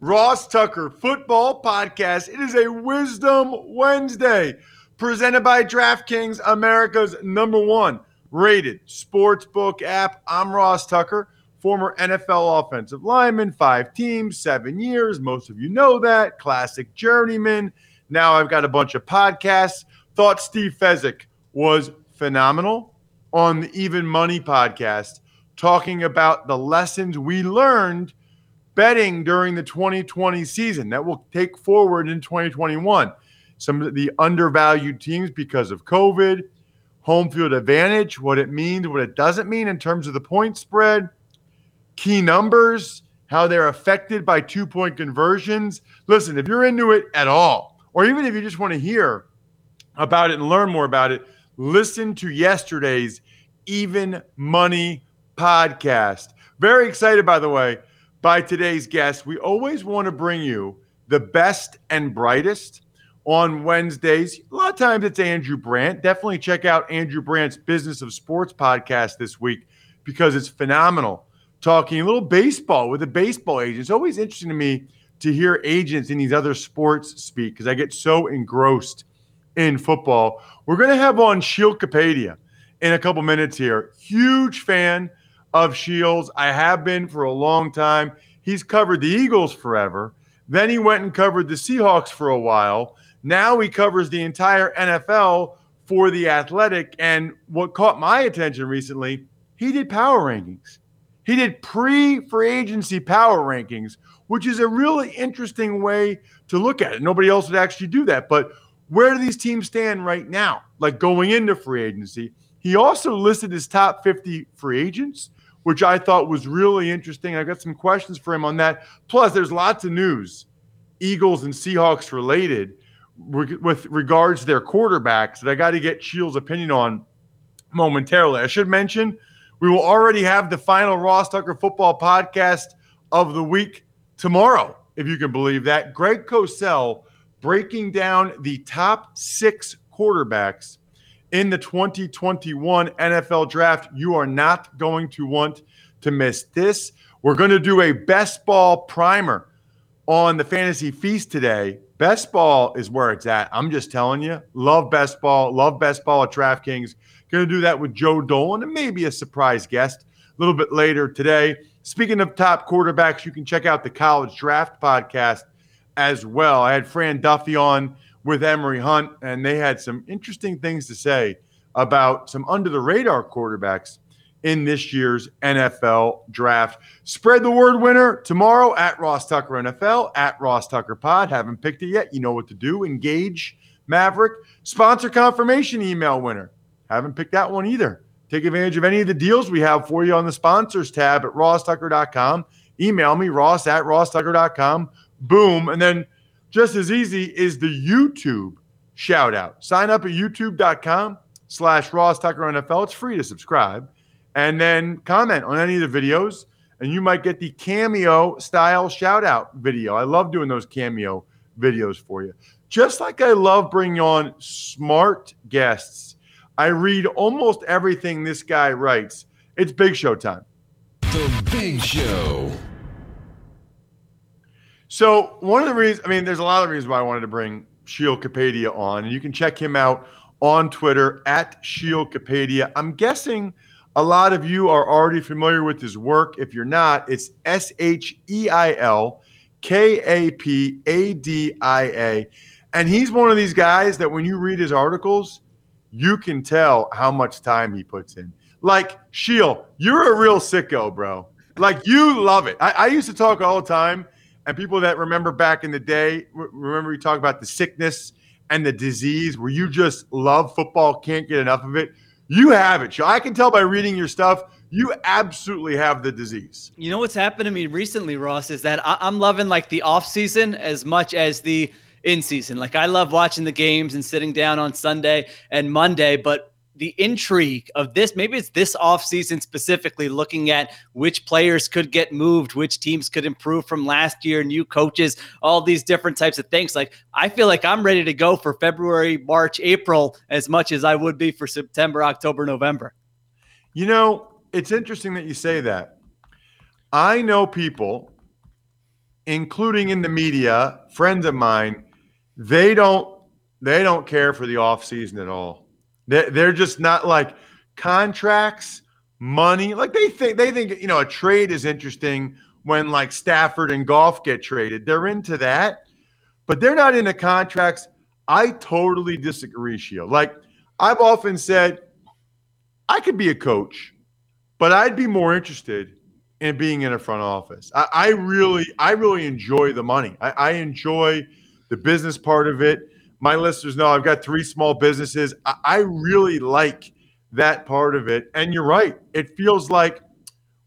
Ross Tucker football podcast. It is a Wisdom Wednesday presented by DraftKings, America's number one rated sportsbook app. I'm Ross Tucker, former NFL offensive lineman, five teams, seven years. Most of you know that. Classic journeyman. Now I've got a bunch of podcasts. Thought Steve Fezzik was phenomenal on the Even Money podcast talking about the lessons we learned betting during the 2020 season that will take forward in 2021. Some of the undervalued teams because of COVID, home field advantage, what it means, what it doesn't mean in terms of the point spread, key numbers, how they're affected by two point conversions. Listen, if you're into it at all, or even if you just want to hear about it and learn more about it, listen to yesterday's Even Money podcast. Very excited, by the way, by today's guest. We always want to bring you the best and brightest on Wednesdays. A lot of times it's Andrew Brandt. Definitely check out Andrew Brandt's Business of Sports podcast this week because it's phenomenal. Talking a little baseball with a baseball agent. It's always interesting to me to hear agents in these other sports speak because I get so engrossed in football. We're going to have on Sheil Kapadia in a couple minutes here. Huge fan of Sheil's. I have been for a long time. He's covered the Eagles forever. Then he went and covered the Seahawks for a while. Now he covers the entire NFL for the Athletic. And what caught my attention recently, he did power rankings. He did pre free agency power rankings, which is a really interesting way to look at it. Nobody else would actually do that. But where do these teams stand right now? Like going into free agency. He also listed his top 50 free agents which I thought was really interesting. I've got some questions for him on that. Plus, there's lots of news, Eagles and Seahawks related, with regards to their quarterbacks that I got to get Sheil's opinion on momentarily. I should mention we will already have the final Ross Tucker football podcast of the week tomorrow, if you can believe that. Greg Cosell breaking down the top six quarterbacks in the 2021 NFL draft. You are not going to want to miss this. We're going to do a best ball primer on the fantasy feast today. Best ball is where it's at. I'm just telling you. Love best ball. Love best ball at DraftKings. Going to do that with Joe Dolan and maybe a surprise guest a little bit later today. Speaking of top quarterbacks, you can check out the college draft podcast as well. I had Fran Duffy on with Emory Hunt, and they had some interesting things to say about some under the radar quarterbacks in this year's NFL draft. Spread the word winner tomorrow at Ross Tucker NFL, at Ross Tucker Pod. Haven't picked it yet. You know what to do. Engage Maverick. Sponsor confirmation email winner. Haven't picked that one either. Take advantage of any of the deals we have for you on the sponsors tab at rosstucker.com. Email me, ross at rosstucker.com. Boom. And then just as easy is the YouTube shout out. Sign up at youtube.com slash Ross Tucker NFL. It's free to subscribe. And then comment on any of the videos, and you might get the cameo style shout out video. I love doing those cameo videos for you. Just like I love bringing on smart guests, I read almost everything this guy writes. It's Big Show time. The Big Show. So one of the reasons, I mean, there's a lot of reasons why I wanted to bring Sheil Kapadia on, and you can check him out on Twitter at Sheil Kapadia. I'm guessing a lot of you are already familiar with his work. If you're not, it's S H E I L K A P A D I A. And he's one of these guys that when you read his articles, you can tell how much time he puts in. Like, Sheil, you're a real sicko, bro. Like, you love it. I, I used to talk all the time and people that remember back in the day, remember we talk about the sickness and the disease where you just love football, can't get enough of it. You have it. I can tell by reading your stuff, you absolutely have the disease. You know what's happened to me recently, Ross, is that I- am loving like the off season as much as the in season. Like I love watching the games and sitting down on Sunday and Monday, but the intrigue of this maybe it's this offseason specifically looking at which players could get moved which teams could improve from last year new coaches all these different types of things. Like i feel like i'm ready to go for february march april as much as i would be for september october november. You know it's interesting that you say that. I know people including in the media friends of mine they don't they don't care for the offseason at all they're just not like contracts, money. Like they think they think you know a trade is interesting when like Stafford and Goff get traded. They're into that, but they're not into contracts. I totally disagree, Sheil. Like I've often said, I could be a coach, but I'd be more interested in being in a front office. I, I really, I really enjoy the money. I, I enjoy the business part of it my listeners know I've got three small businesses. I, I really like that part of it. And you're right. It feels like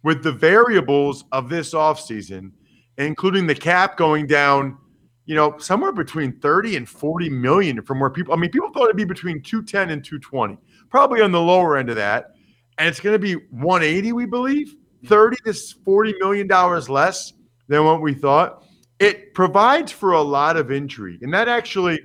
with the variables of this offseason, including the cap going down, you know, somewhere between 30 and 40 million from where people, I mean, people thought it'd be between 210 and 220, probably on the lower end of that. And it's going to be 180, we believe, 30 to 40 million dollars less than what we thought. It provides for a lot of intrigue. And that actually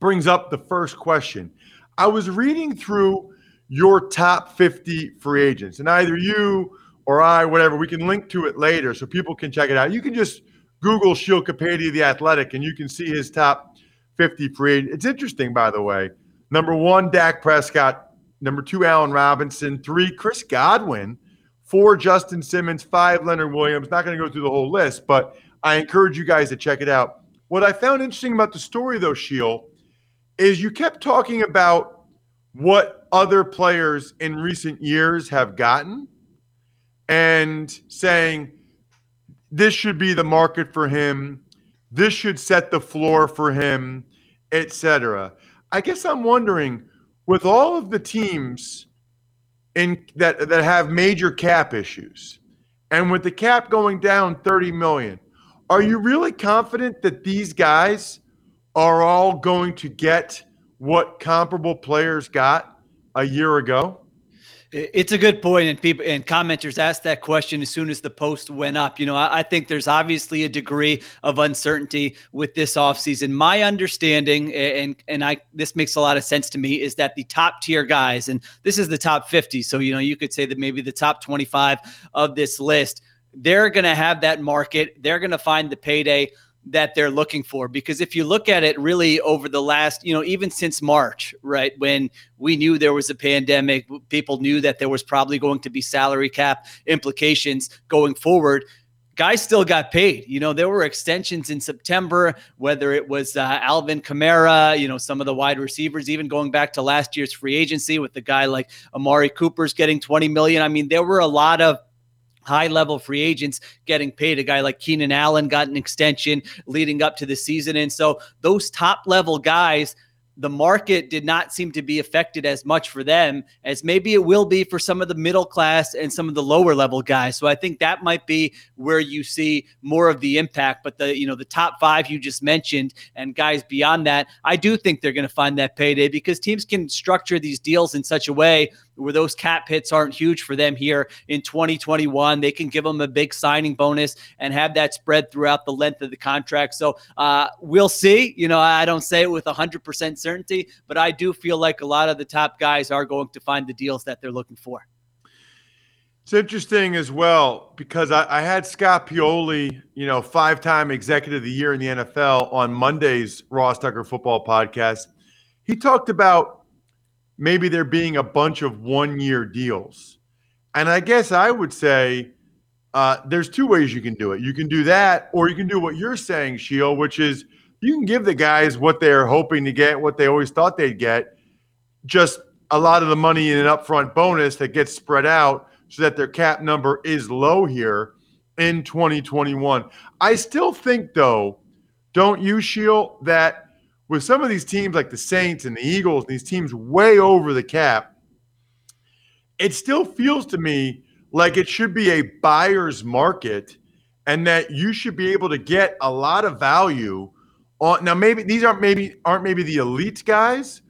brings up the first question. I was reading through your top 50 free agents, and either you or I, whatever, we can link to it later so people can check it out. You can just Google Sheil Kapadia, the athletic, and you can see his top 50 free agents. It's interesting, by the way. Number one, Dak Prescott. Number two, Allen Robinson. Three, Chris Godwin. Four, Justin Simmons. Five, Leonard Williams. Not going to go through the whole list, but I encourage you guys to check it out. What I found interesting about the story, though, Sheil, is you kept talking about what other players in recent years have gotten and saying this should be the market for him. This should set the floor for him etc i guess i'm wondering with all of the teams in that that have major cap issues and with the cap going down 30 million are you really confident that these guys are all going to get what comparable players got a year ago? It's a good point, and people and commenters asked that question as soon as the post went up. You know, I, I, think there's obviously a degree of uncertainty with this offseason. My understanding, and and I this makes a lot of sense to me, is that the top tier guys, and this is the top 50, so you know you could say that maybe the top 25 of this list, they're going to have that market. They're going to find the payday that they're looking for. Because if you look at it really over the last you know even since march right when we knew there was a pandemic people knew that there was probably going to be salary cap implications going forward guys still got paid. You know there were extensions in september whether it was uh, alvin kamara you know some of the wide receivers even going back to last year's free agency with the guy like amari cooper's getting 20 million. I mean there were a lot of high level free agents getting paid. A guy like Keenan Allen got an extension leading up to the season. And so those top level guys the market did not seem to be affected as much for them as maybe it will be for some of the middle class and some of the lower level guys. So I think that might be where you see more of the impact. But the you know the top five you just mentioned and guys beyond that, I do think they're going to find that payday because teams can structure these deals in such a way where those cap hits aren't huge for them here in 2021. They can give them a big signing bonus and have that spread throughout the length of the contract. So uh, we'll see. You know, I don't say it with 100% certainty, but I do feel like a lot of the top guys are going to find the deals that they're looking for. It's interesting as well because I, I had Scott Pioli, you know, five-time executive of the year in the NFL on Monday's Ross Tucker Football Podcast. He talked about maybe there being a bunch of one-year deals, and I guess I would say uh, there's two ways you can do it. You can do that, or you can do what you're saying, Sheil, which is you can give the guys what they're hoping to get, what they always thought they'd get, just a lot of the money in an upfront bonus that gets spread out so that their cap number is low here in 2021. I still think, though, don't you, Sheil, that with some of these teams like the Saints and the Eagles, these teams way over the cap, it still feels to me like it should be a buyer's market and that you should be able to get a lot of value on now maybe these aren't maybe aren't maybe the elite guys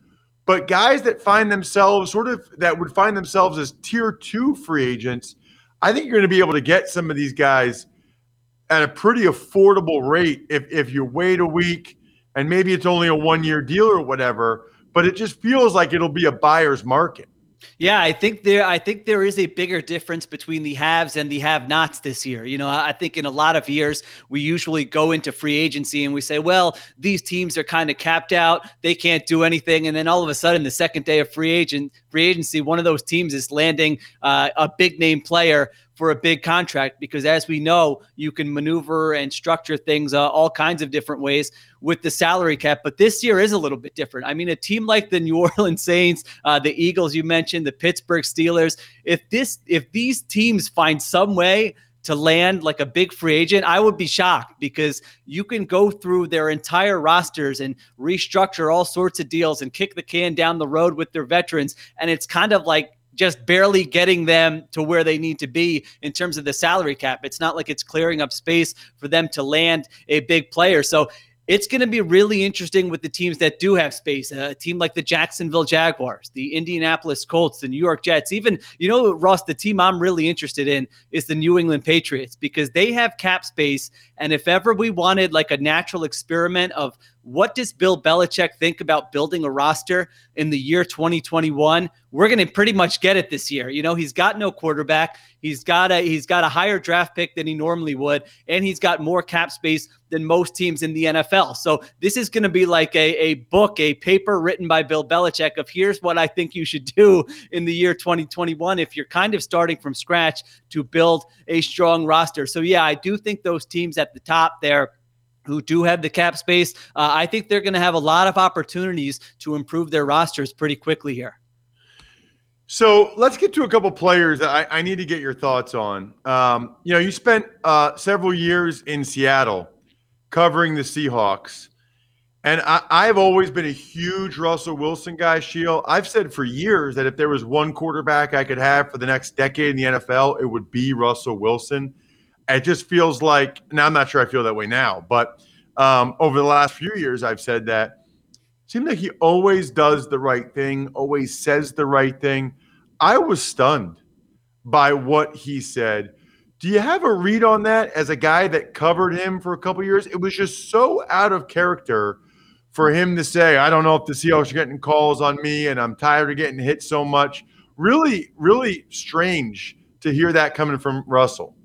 but guys that find themselves sort of that would find themselves as tier two free agents i think you're going to be able to get some of these guys at a pretty affordable rate if if you wait a week and maybe it's only a one year deal or whatever but it just feels like it'll be a buyer's market yeah, I think there I think there is a bigger difference between the haves and the have-nots this year. You know, I think in a lot of years we usually go into free agency and we say, well, these teams are kind of capped out, they can't do anything, and then all of a sudden the second day of free agent free agency, one of those teams is landing uh, a big name player for a big contract because as we know you can maneuver and structure things uh, all kinds of different ways with the salary cap but this year is a little bit different i mean a team like the new orleans saints uh, the eagles you mentioned the pittsburgh steelers if this if these teams find some way to land like a big free agent, I would be shocked because you can go through their entire rosters and restructure all sorts of deals and kick the can down the road with their veterans. And it's kind of like just barely getting them to where they need to be in terms of the salary cap. It's not like it's clearing up space for them to land a big player. So it's going to be really interesting with the teams that do have space. Uh, a team like the Jacksonville Jaguars, the Indianapolis Colts, the New York Jets, even, you know, Ross, the team I'm really interested in is the New England Patriots because they have cap space. And if ever we wanted like a natural experiment of what does Bill Belichick think about building a roster in the year 2021? We're going to pretty much get it this year. You know, he's got no quarterback. He's got a he's got a higher draft pick than he normally would, and he's got more cap space than most teams in the NFL. So this is going to be like a, a book, a paper written by Bill Belichick of here's what I think you should do in the year 2021 if you're kind of starting from scratch to build a strong roster. So yeah, I do think those teams at the top there who do have the cap space, uh, I think they're going to have a lot of opportunities to improve their rosters pretty quickly here. So let's get to a couple players that I, I need to get your thoughts on. Um, you know, you spent uh, several years in Seattle covering the Seahawks. And I, have always been a huge Russell Wilson guy, Sheil. I've said for years that if there was one quarterback I could have for the next decade in the NFL, it would be Russell Wilson. It just feels like now I'm not sure I feel that way now, but um, over the last few years, I've said that seems like he always does the right thing, always says the right thing. I was stunned by what he said. Do you have a read on that as a guy that covered him for a couple years? It was just so out of character for him to say, I don't know if the Seahawks are getting calls on me and I'm tired of getting hit so much. Really, really strange to hear that coming from Russell.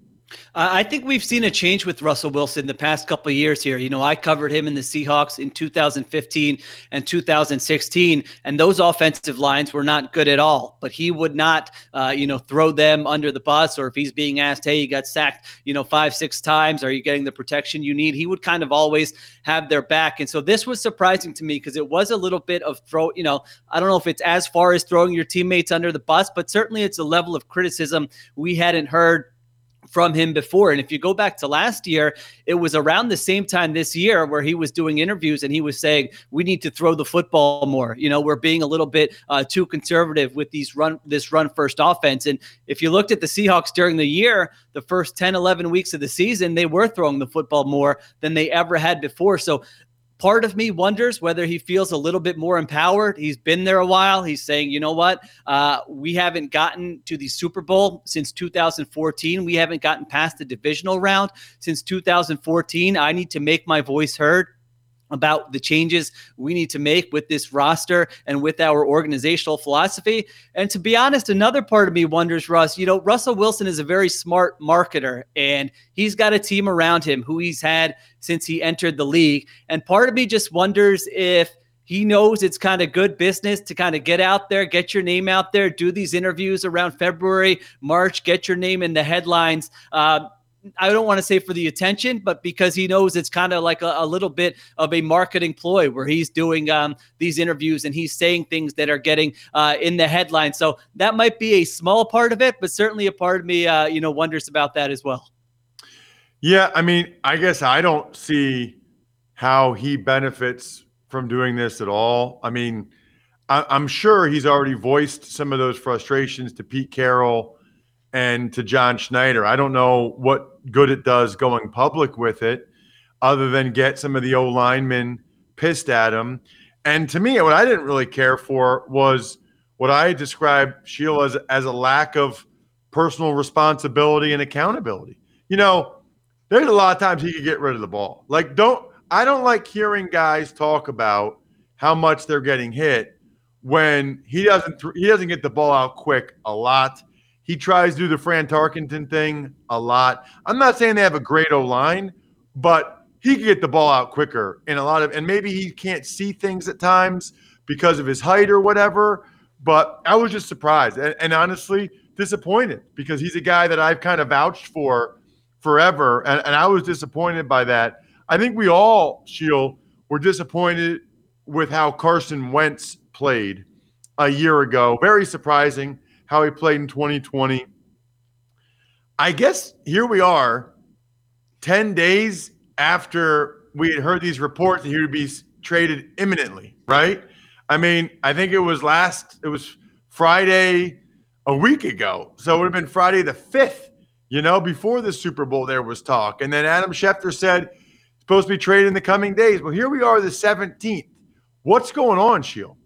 I think we've seen a change with Russell Wilson the past couple years here. You know, I covered him in the Seahawks in 2015 and 2016, and those offensive lines were not good at all. But he would not, uh, you know, throw them under the bus, or if he's being asked, "Hey, you got sacked, you know, five, six times. Are you getting the protection you need?" He would kind of always have their back. And so this was surprising to me because it was a little bit of throw. You know, I don't know if it's as far as throwing your teammates under the bus, but certainly it's a level of criticism we hadn't heard from him before. And if you go back to last year, it was around the same time this year where he was doing interviews and he was saying, we need to throw the football more. You know, we're being a little bit uh, too conservative with these run, this run first offense. And if you looked at the Seahawks during the year, the first 10, 11 weeks of the season, they were throwing the football more than they ever had before. So part of me wonders whether he feels a little bit more empowered. He's been there a while. He's saying, you know what? Uh, we haven't gotten to the Super Bowl since 2014. We haven't gotten past the divisional round since 2014. I need to make my voice heard. About the changes we need to make with this roster and with our organizational philosophy. And to be honest, another part of me wonders, Russ, you know, Russell Wilson is a very smart marketer and he's got a team around him who he's had since he entered the league. And part of me just wonders if he knows it's kind of good business to kind of get out there, get your name out there, do these interviews around February, March, get your name in the headlines. Uh, I don't want to say for the attention, but because he knows it's kind of like a, a, little bit of a marketing ploy where he's doing um, these interviews and he's saying things that are getting uh, in the headlines. So that might be a small part of it, but certainly a part of me, uh, you know, wonders about that as well. Yeah, I mean, I guess I don't see how he benefits from doing this at all. I mean, I, I'm sure he's already voiced some of those frustrations to Pete Carroll and to John Schneider. I don't know what good it does going public with it, other than get some of the O linemen pissed at him. And to me, what I didn't really care for was what I described Sheila as, as a lack of personal responsibility and accountability. You know, there's a lot of times he could get rid of the ball. Like, don't I don't like hearing guys talk about how much they're getting hit when he doesn't th- he doesn't get the ball out quick a lot. He tries to do the Fran Tarkenton thing a lot. I'm not saying they have a great O line, but he can get the ball out quicker in a lot of, and maybe he can't see things at times because of his height or whatever. But I was just surprised and, and honestly disappointed because he's a guy that I've kind of vouched for forever. And, and I was disappointed by that. I think we all, Sheil, were disappointed with how Carson Wentz played a year ago. Very surprising how he played in 2020. I guess here we are, 10 days after we had heard these reports that he would be traded imminently, right? I mean, I think it was last, it was Friday a week ago. So it would have been Friday the 5th, you know, before the Super Bowl, there was talk. And then Adam Schefter said, supposed to be traded in the coming days. Well, here we are, the 17th. What's going on, Sheil?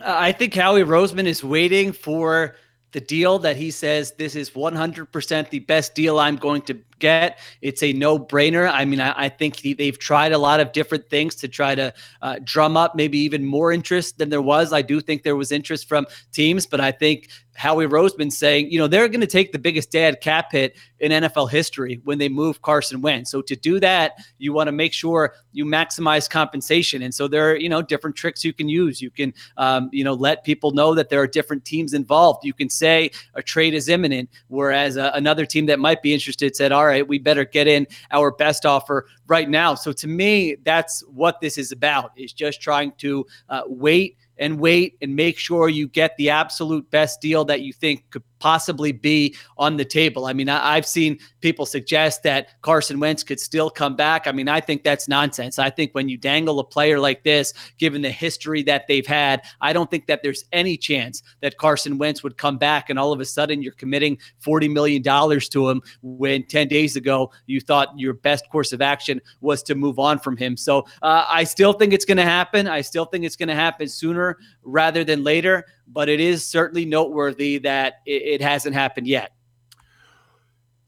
Uh, I think Howie Roseman is waiting for the deal that he says this is 100% the best deal I'm going to get. It's a no brainer. I mean, I, I think he, they've tried a lot of different things to try to uh, drum up maybe even more interest than there was. I do think there was interest from teams, but I think Howie Roseman saying, you know, they're going to take the biggest dead cap hit in NFL history when they move Carson Wentz. So to do that, you want to make sure you maximize compensation. And so there are, you know, different tricks you can use. You can, um, you know, let people know that there are different teams involved. You can say a trade is imminent, whereas uh, another team that might be interested said, all right, we better get in our best offer right now. So to me, that's what this is about is just trying to uh, wait and wait and make sure you get the absolute best deal that you think could possibly be on the table. I mean, I, have seen people suggest that Carson Wentz could still come back. I mean, I think that's nonsense. I think when you dangle a player like this, given the history that they've had, I don't think that there's any chance that Carson Wentz would come back and all of a sudden you're committing $40 million to him when 10 days ago you thought your best course of action was to move on from him. So uh, I still think it's going to happen. I still think it's going to happen sooner rather than later but it is certainly noteworthy that it, it hasn't happened yet.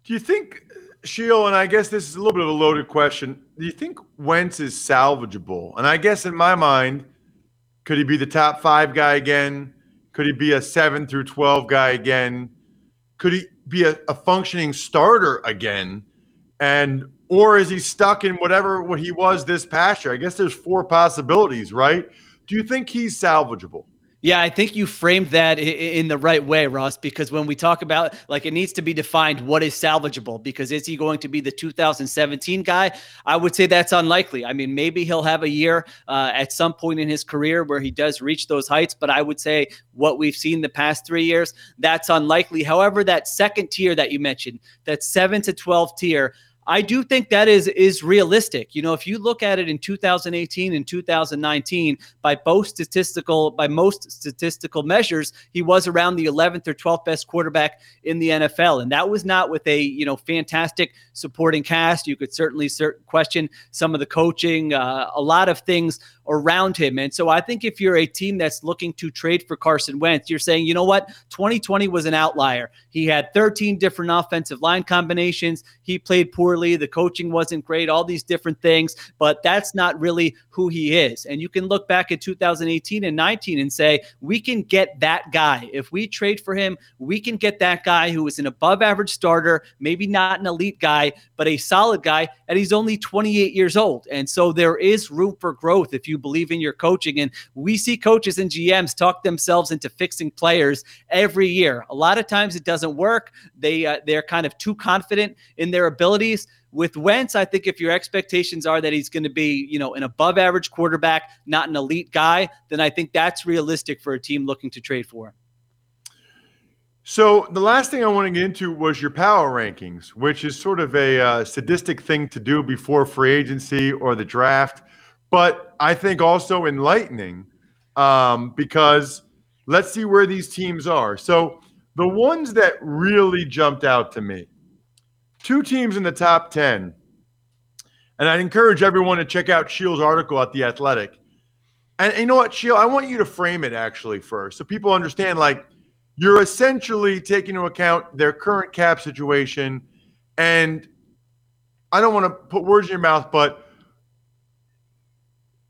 Do you think, Sheil, and I guess this is a little bit of a loaded question, do you think Wentz is salvageable? And I guess in my mind, could he be the top five guy again? Could he be a seven through 12 guy again? Could he be a, a functioning starter again? And or is he stuck in whatever what he was this past year? I guess there's four possibilities, right? Do you think he's salvageable? Yeah, I think you framed that in the right way, Ross, because when we talk about like it needs to be defined what is salvageable, because is he going to be the 2017 guy? I would say that's unlikely. I mean, maybe he'll have a year uh, at some point in his career where he does reach those heights, but I would say what we've seen the past three years, that's unlikely. However, that second tier that you mentioned, that seven to 12 tier, I do think that is is realistic. You know, if you look at it in 2018 and 2019, by both statistical by most statistical measures, he was around the 11th or 12th best quarterback in the NFL, and that was not with a you know fantastic supporting cast. You could certainly cert- question some of the coaching, uh, a lot of things around him. And so I think if you're a team that's looking to trade for Carson Wentz, you're saying, you know what, 2020 was an outlier. He had 13 different offensive line combinations. He played poorly. The coaching wasn't great, all these different things, but that's not really who he is. And you can look back at 2018 and 19 and say, we can get that guy. If we trade for him, we can get that guy who is an above average starter, maybe not an elite guy, but a solid guy. And he's only 28 years old. And so there is room for growth if you believe in your coaching. And we see coaches and GMs talk themselves into fixing players every year. A lot of times it doesn't work. They uh, they're kind of too confident in their abilities. With Wentz, I think if your expectations are that he's going to be, you know, an above average quarterback, not an elite guy, then I think that's realistic for a team looking to trade for him. So the last thing I want to get into was your power rankings, which is sort of a uh, sadistic thing to do before free agency or the draft, but I think also enlightening um, because let's see where these teams are. So the ones that really jumped out to me, two teams in the top ten, and I'd encourage everyone to check out Sheil's article at the Athletic. And, and you know what, Sheil, I want you to frame it actually first, so people understand like you're essentially taking into account their current cap situation. And I don't want to put words in your mouth, but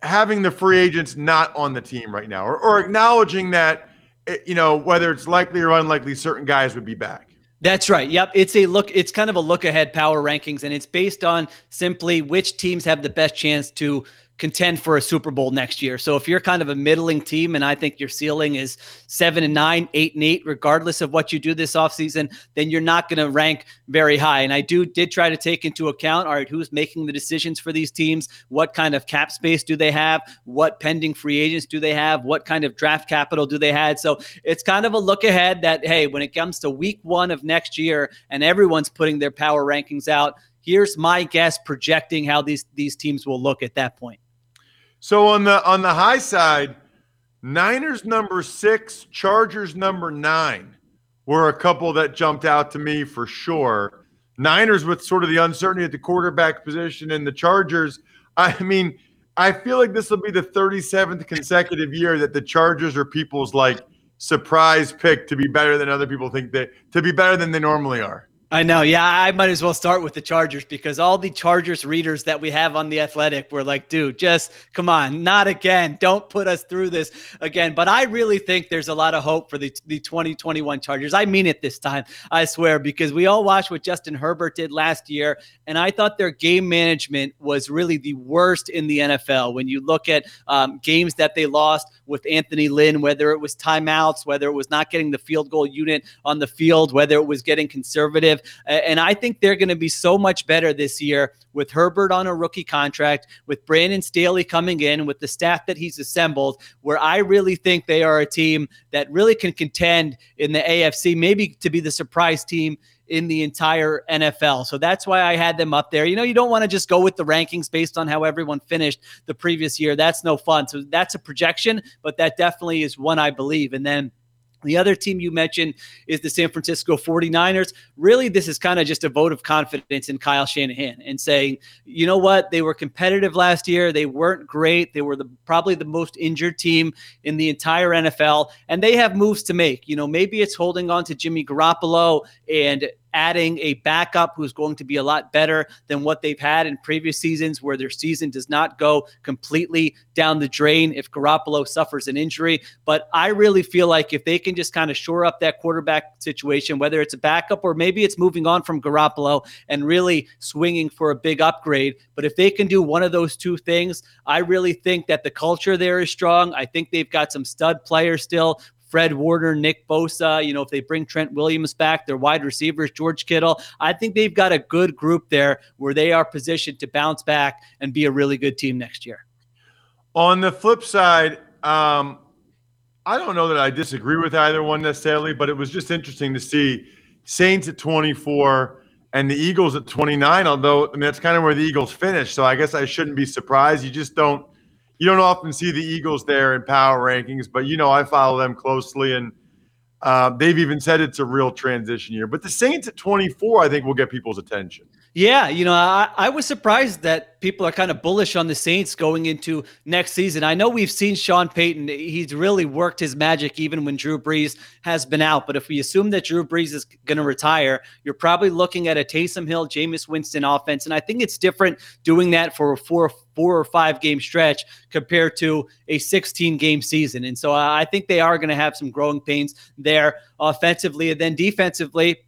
having the free agents not on the team right now, or, or acknowledging that, eh, you know, whether it's likely or unlikely, certain guys would be back. That's right. Yep. It's a look, it's kind of a look ahead power rankings, and it's based on simply which teams have the best chance to contend for a Super Bowl next year. So if you're kind of a middling team and I think your ceiling is seven and nine, eight and eight, regardless of what you do this offseason, then you're not going to rank very high. And I do did try to take into account, all right, who's making the decisions for these teams? What kind of cap space do they have? What pending free agents do they have? What kind of draft capital do they have? So it's kind of a look ahead that, hey, when it comes to week one of next year and everyone's putting their power rankings out, here's my guess projecting how these these teams will look at that point. So on the on the high side, Niners number six, Chargers number nine were a couple that jumped out to me for sure. Niners with sort of the uncertainty at the quarterback position, and the Chargers. I mean, I feel like this will be the 37th consecutive year that the Chargers are people's like surprise pick to be better than other people think they to be better than they normally are. I know. Yeah, I might as well start with the Chargers because all the Chargers readers that we have on the Athletic were like, dude, just come on, not again. Don't put us through this again. But I really think there's a lot of hope for the, the 2021 Chargers. I mean it this time, I swear, because we all watched what Justin Herbert did last year. And I thought their game management was really the worst in the NFL. When you look at um, games that they lost with Anthony Lynn, whether it was timeouts, whether it was not getting the field goal unit on the field, whether it was getting conservative and I think they're going to be so much better this year with Herbert on a rookie contract, with Brandon Staley coming in, with the staff that he's assembled, where I really think they are a team that really can contend in the AFC, maybe to be the surprise team in the entire NFL. So that's why I had them up there. You know, you don't want to just go with the rankings based on how everyone finished the previous year. That's no fun. So that's a projection, but that definitely is one I believe. And then the other team you mentioned is the San Francisco 49ers. Really, this is kind of just a vote of confidence in Kyle Shanahan and saying, you know what, they were competitive last year. They weren't great. They were the probably the most injured team in the entire NFL, and they have moves to make. You know, maybe it's holding on to Jimmy Garoppolo and adding a backup who's going to be a lot better than what they've had in previous seasons, where their season does not go completely down the drain if Garoppolo suffers an injury. But I really feel like if they can just kind of shore up that quarterback situation, whether it's a backup or maybe it's moving on from Garoppolo and really swinging for a big upgrade, but if they can do one of those two things, I really think that the culture there is strong. I think they've got some stud players still Fred Warner, Nick Bosa. You know, if they bring Trent Williams back, their wide receivers, George Kittle, I think they've got a good group there where they are positioned to bounce back and be a really good team next year. On the flip side, um, I don't know that I disagree with either one necessarily, but it was just interesting to see Saints at 24 and the Eagles at 29. Although I mean that's kind of where the Eagles finished, so I guess I shouldn't be surprised. You just don't you don't often see the Eagles there in power rankings, but you know I follow them closely, and Uh, they've even said it's a real transition year. But the Saints at 24, I think, will get people's attention. Yeah, you know, I, I was surprised that people are kind of bullish on the Saints going into next season. I know we've seen Sean Payton; he's really worked his magic even when Drew Brees has been out. But if we assume that Drew Brees is going to retire, you're probably looking at a Taysom Hill, Jameis Winston offense, and I think it's different doing that for a four four or five game stretch compared to a 16 game season. And so I think they are going to have some growing pains there offensively, and then defensively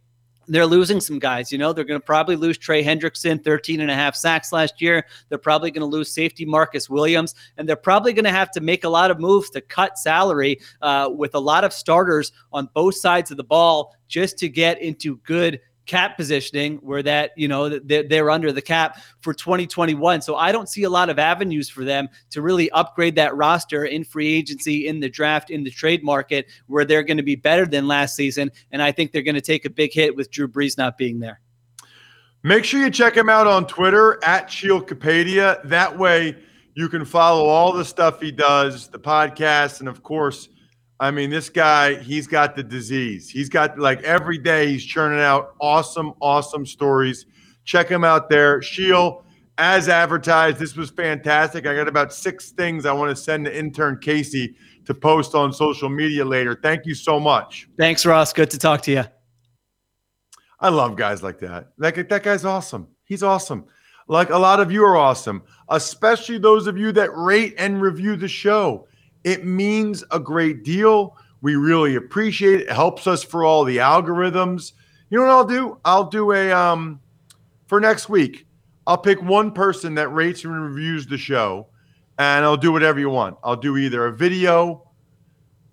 they're losing some guys. You know, they're going to probably lose Trey Hendrickson, 13 and a half sacks last year. They're probably going to lose safety Marcus Williams, and they're probably going to have to make a lot of moves to cut salary uh, with a lot of starters on both sides of the ball just to get into good cap positioning where that you know they're, under the cap for 2021 so i don't see a lot of avenues for them to really upgrade that roster in free agency in the draft in the trade market where they're going to be better than last season. And i think they're going to take a big hit with drew brees not being there. Make sure you check him out on twitter at Sheil Kapadia that way you can follow all the stuff he does the podcast and of course I mean, this guy, he's got the disease. He's got like every day he's churning out awesome, awesome stories. Check him out there. Sheil, as advertised, this was fantastic. I got about six things I want to send to intern Casey to post on social media later. Thank you so much. Thanks, Ross. Good to talk to you. I love guys like that. That, that guy's awesome. He's awesome. Like a lot of you are awesome, especially those of you that rate and review the show. It means a great deal. We really appreciate it. It helps us for all the algorithms. You know what I'll do? I'll do a um for next week. I'll pick one person that rates and reviews the show, and I'll do whatever you want. I'll do either a video,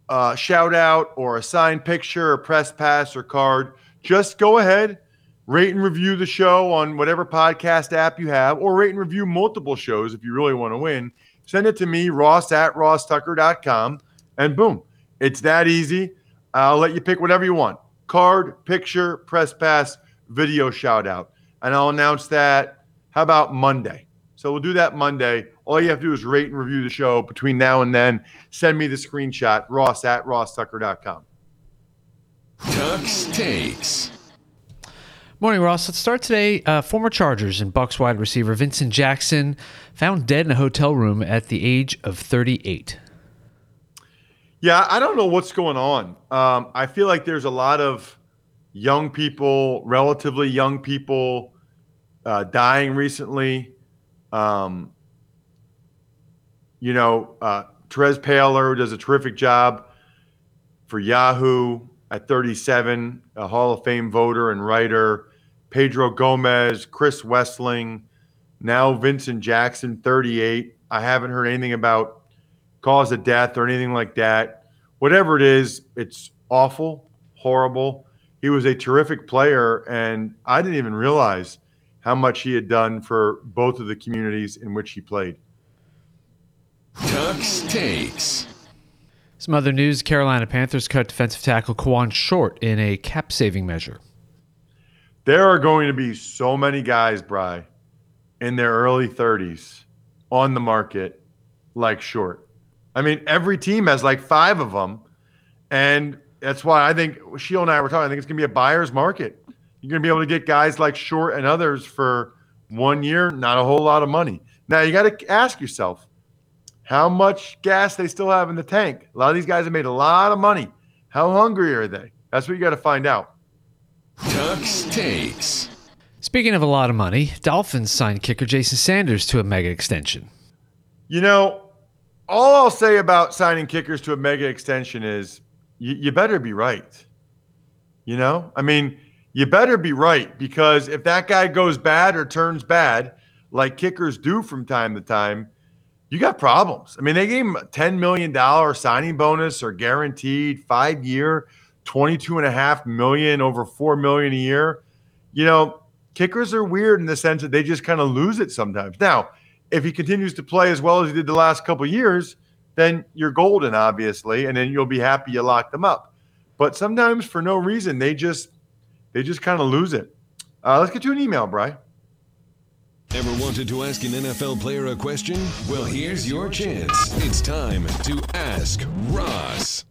uh, shout out, or a signed picture, or press pass, or card. Just go ahead, rate and review the show on whatever podcast app you have, or rate and review multiple shows if you really want to win. Send it to me, ross at rosstucker.com, and boom, it's that easy. I'll let you pick whatever you want card, picture, press pass, video shout out. And I'll announce that, how about Monday? So we'll do that Monday. All you have to do is rate and review the show between now and then. Send me the screenshot, ross at rosstucker.com. Tux takes. Morning, Ross. Let's start today. Uh, former Chargers and Bucs wide receiver Vincent Jackson found dead in a hotel room at the age of 38. Yeah, I don't know what's going on. Um, I feel like there's a lot of young people, relatively young people, uh, dying recently. Um, you know, uh, Terez Paylor does a terrific job for Yahoo at 37, a Hall of Fame voter and writer. Pedro Gomez, Chris Wesseling, now Vincent Jackson, 38. I haven't heard anything about cause of death or anything like that. Whatever it is, it's awful, horrible. He was a terrific player, and I didn't even realize how much he had done for both of the communities in which he played. Tux takes. Some other news Carolina Panthers cut defensive tackle Kawann Short in a cap saving measure. There are going to be so many guys, Bry, in their early 30s on the market like Short. I mean, every team has like five of them. And that's why I think Sheil and I were talking. I think it's going to be a buyer's market. You're going to be able to get guys like Short and others for one year, not a whole lot of money. Now, you got to ask yourself how much gas they still have in the tank. A lot of these guys have made a lot of money. How hungry are they? That's what you got to find out. Tux takes. Speaking of a lot of money, Dolphins signed kicker Jason Sanders to a mega extension. You know, all I'll say about signing kickers to a mega extension is you, you better be right. You know, I mean, you better be right because if that guy goes bad or turns bad, like kickers do from time to time, you got problems. I mean, they gave him a $10 million signing bonus or guaranteed five year, 22 and a half million over 4 million a year. You know, kickers are weird in the sense that they just kind of lose it sometimes. Now, if he continues to play as well as he did the last couple years, then you're golden, obviously, and then you'll be happy you locked them up. But sometimes for no reason, they just they just kind of lose it. Uh, let's get to an email, Bry. Ever wanted to ask an NFL player a question? Well, here's your chance. It's time to ask Ross.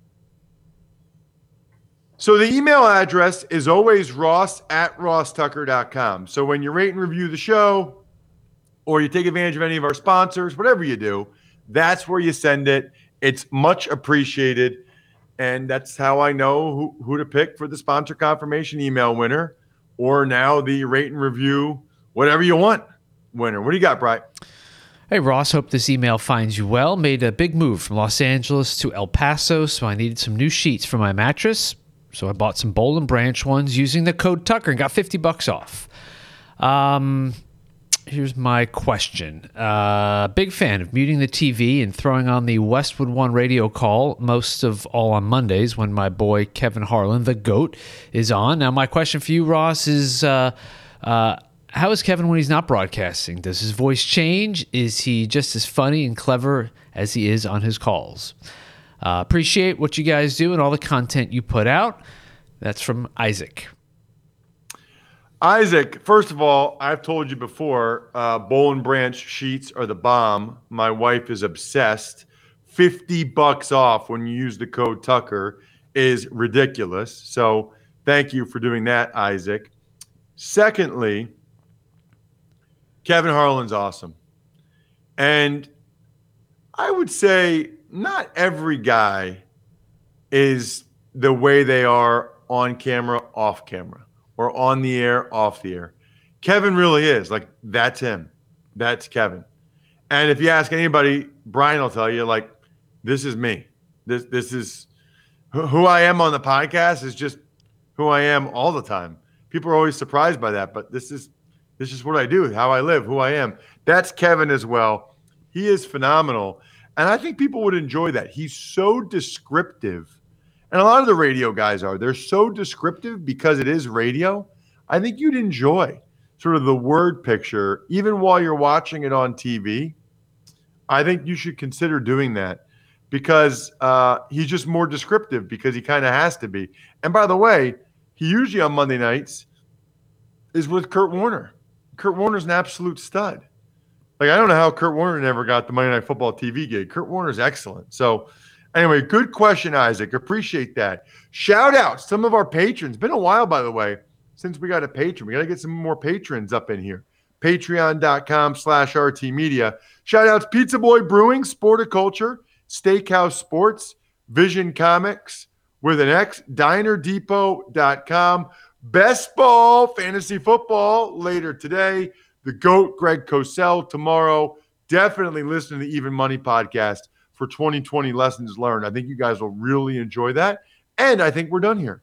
So the email address is always ross at rosstucker.com. So when you rate and review the show or you take advantage of any of our sponsors, whatever you do, that's where you send it. It's much appreciated. And that's how I know who, who to pick for the sponsor confirmation email winner or now the rate and review, whatever you want winner. What do you got, Brian? Hey, Ross, hope this email finds you well. Made a big move from Los Angeles to El Paso, so I needed some new sheets for my mattress. So I bought some Boll and Branch ones using the code Tucker and got 50 bucks off. Um, here's my question. Uh, big fan of muting the TV and throwing on the Westwood One radio call, most of all on Mondays when my boy Kevin Harlan, the GOAT, is on. Now, my question for you, Ross, is uh, uh, how is Kevin when he's not broadcasting? Does his voice change? Is he just as funny and clever as he is on his calls? Uh, appreciate what you guys do and all the content you put out. That's from Isaac. Isaac, first of all, I've told you before, uh, and Branch sheets are the bomb. My wife is obsessed. 50 bucks off when you use the code Tucker is ridiculous. So thank you for doing that, Isaac. Secondly, Kevin Harlan's awesome. And I would say not every guy is the way they are on camera, off camera, or on the air, off the air. Kevin really is like that's him. That's Kevin. And if you ask anybody, Brian will tell you like this is me. This this is who I am on the podcast is just who I am all the time. People are always surprised by that, but this is this is what I do, how I live, who I am. That's Kevin as well. He is phenomenal. And I think people would enjoy that. He's so descriptive. And a lot of the radio guys are. They're so descriptive because it is radio. I think you'd enjoy sort of the word picture, even while you're watching it on TV. I think you should consider doing that because uh, he's just more descriptive because he kind of has to be. And by the way, he usually on Monday nights is with Kurt Warner. Kurt Warner's an absolute stud. Like I don't know how Kurt Warner never got the Monday Night Football TV gig. Kurt Warner's excellent. So anyway, good question, Isaac. Appreciate that. Shout out some of our patrons. Been a while, by the way, since we got a patron. We got to get some more patrons up in here. Patreon.com slash RT Media. Shout outs Pizza Boy Brewing, Sporticulture, Steakhouse Sports, Vision Comics with an X, DinerDepot.com. Best ball fantasy football later today. The GOAT, Greg Cosell, tomorrow. Definitely listen to the Even Money podcast for 2020 lessons learned. I think you guys will really enjoy that. And I think we're done here.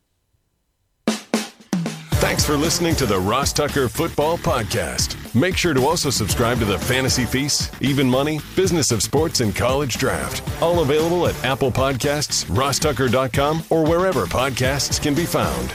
Thanks for listening to the Ross Tucker Football Podcast. Make sure to also subscribe to the Fantasy Feast, Even Money, Business of Sports, and College Draft. All available at Apple Podcasts, rosstucker.com, or wherever podcasts can be found.